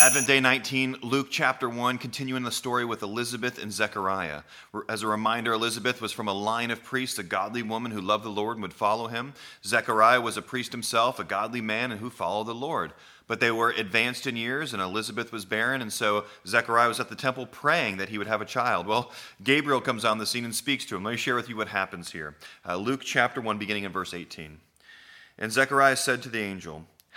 Advent Day 19, Luke chapter 1, continuing the story with Elizabeth and Zechariah. As a reminder, Elizabeth was from a line of priests, a godly woman who loved the Lord and would follow him. Zechariah was a priest himself, a godly man, and who followed the Lord. But they were advanced in years, and Elizabeth was barren, and so Zechariah was at the temple praying that he would have a child. Well, Gabriel comes on the scene and speaks to him. Let me share with you what happens here. Uh, Luke chapter 1, beginning in verse 18. And Zechariah said to the angel,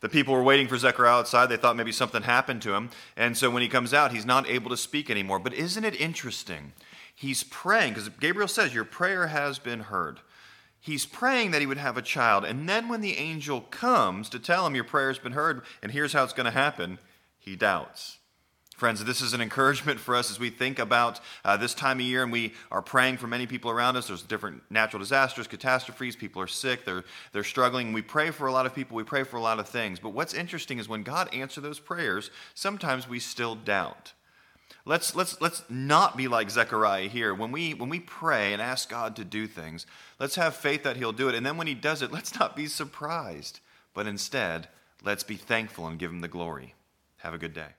The people were waiting for Zechariah outside. They thought maybe something happened to him. And so when he comes out, he's not able to speak anymore. But isn't it interesting? He's praying, because Gabriel says, Your prayer has been heard he's praying that he would have a child. And then when the angel comes to tell him your prayer's been heard and here's how it's going to happen, he doubts. Friends, this is an encouragement for us as we think about uh, this time of year and we are praying for many people around us. There's different natural disasters, catastrophes. People are sick, they're, they're struggling. We pray for a lot of people, we pray for a lot of things. But what's interesting is when God answers those prayers, sometimes we still doubt. Let's, let's, let's not be like Zechariah here. When we, when we pray and ask God to do things, let's have faith that He'll do it. And then when He does it, let's not be surprised, but instead, let's be thankful and give Him the glory. Have a good day.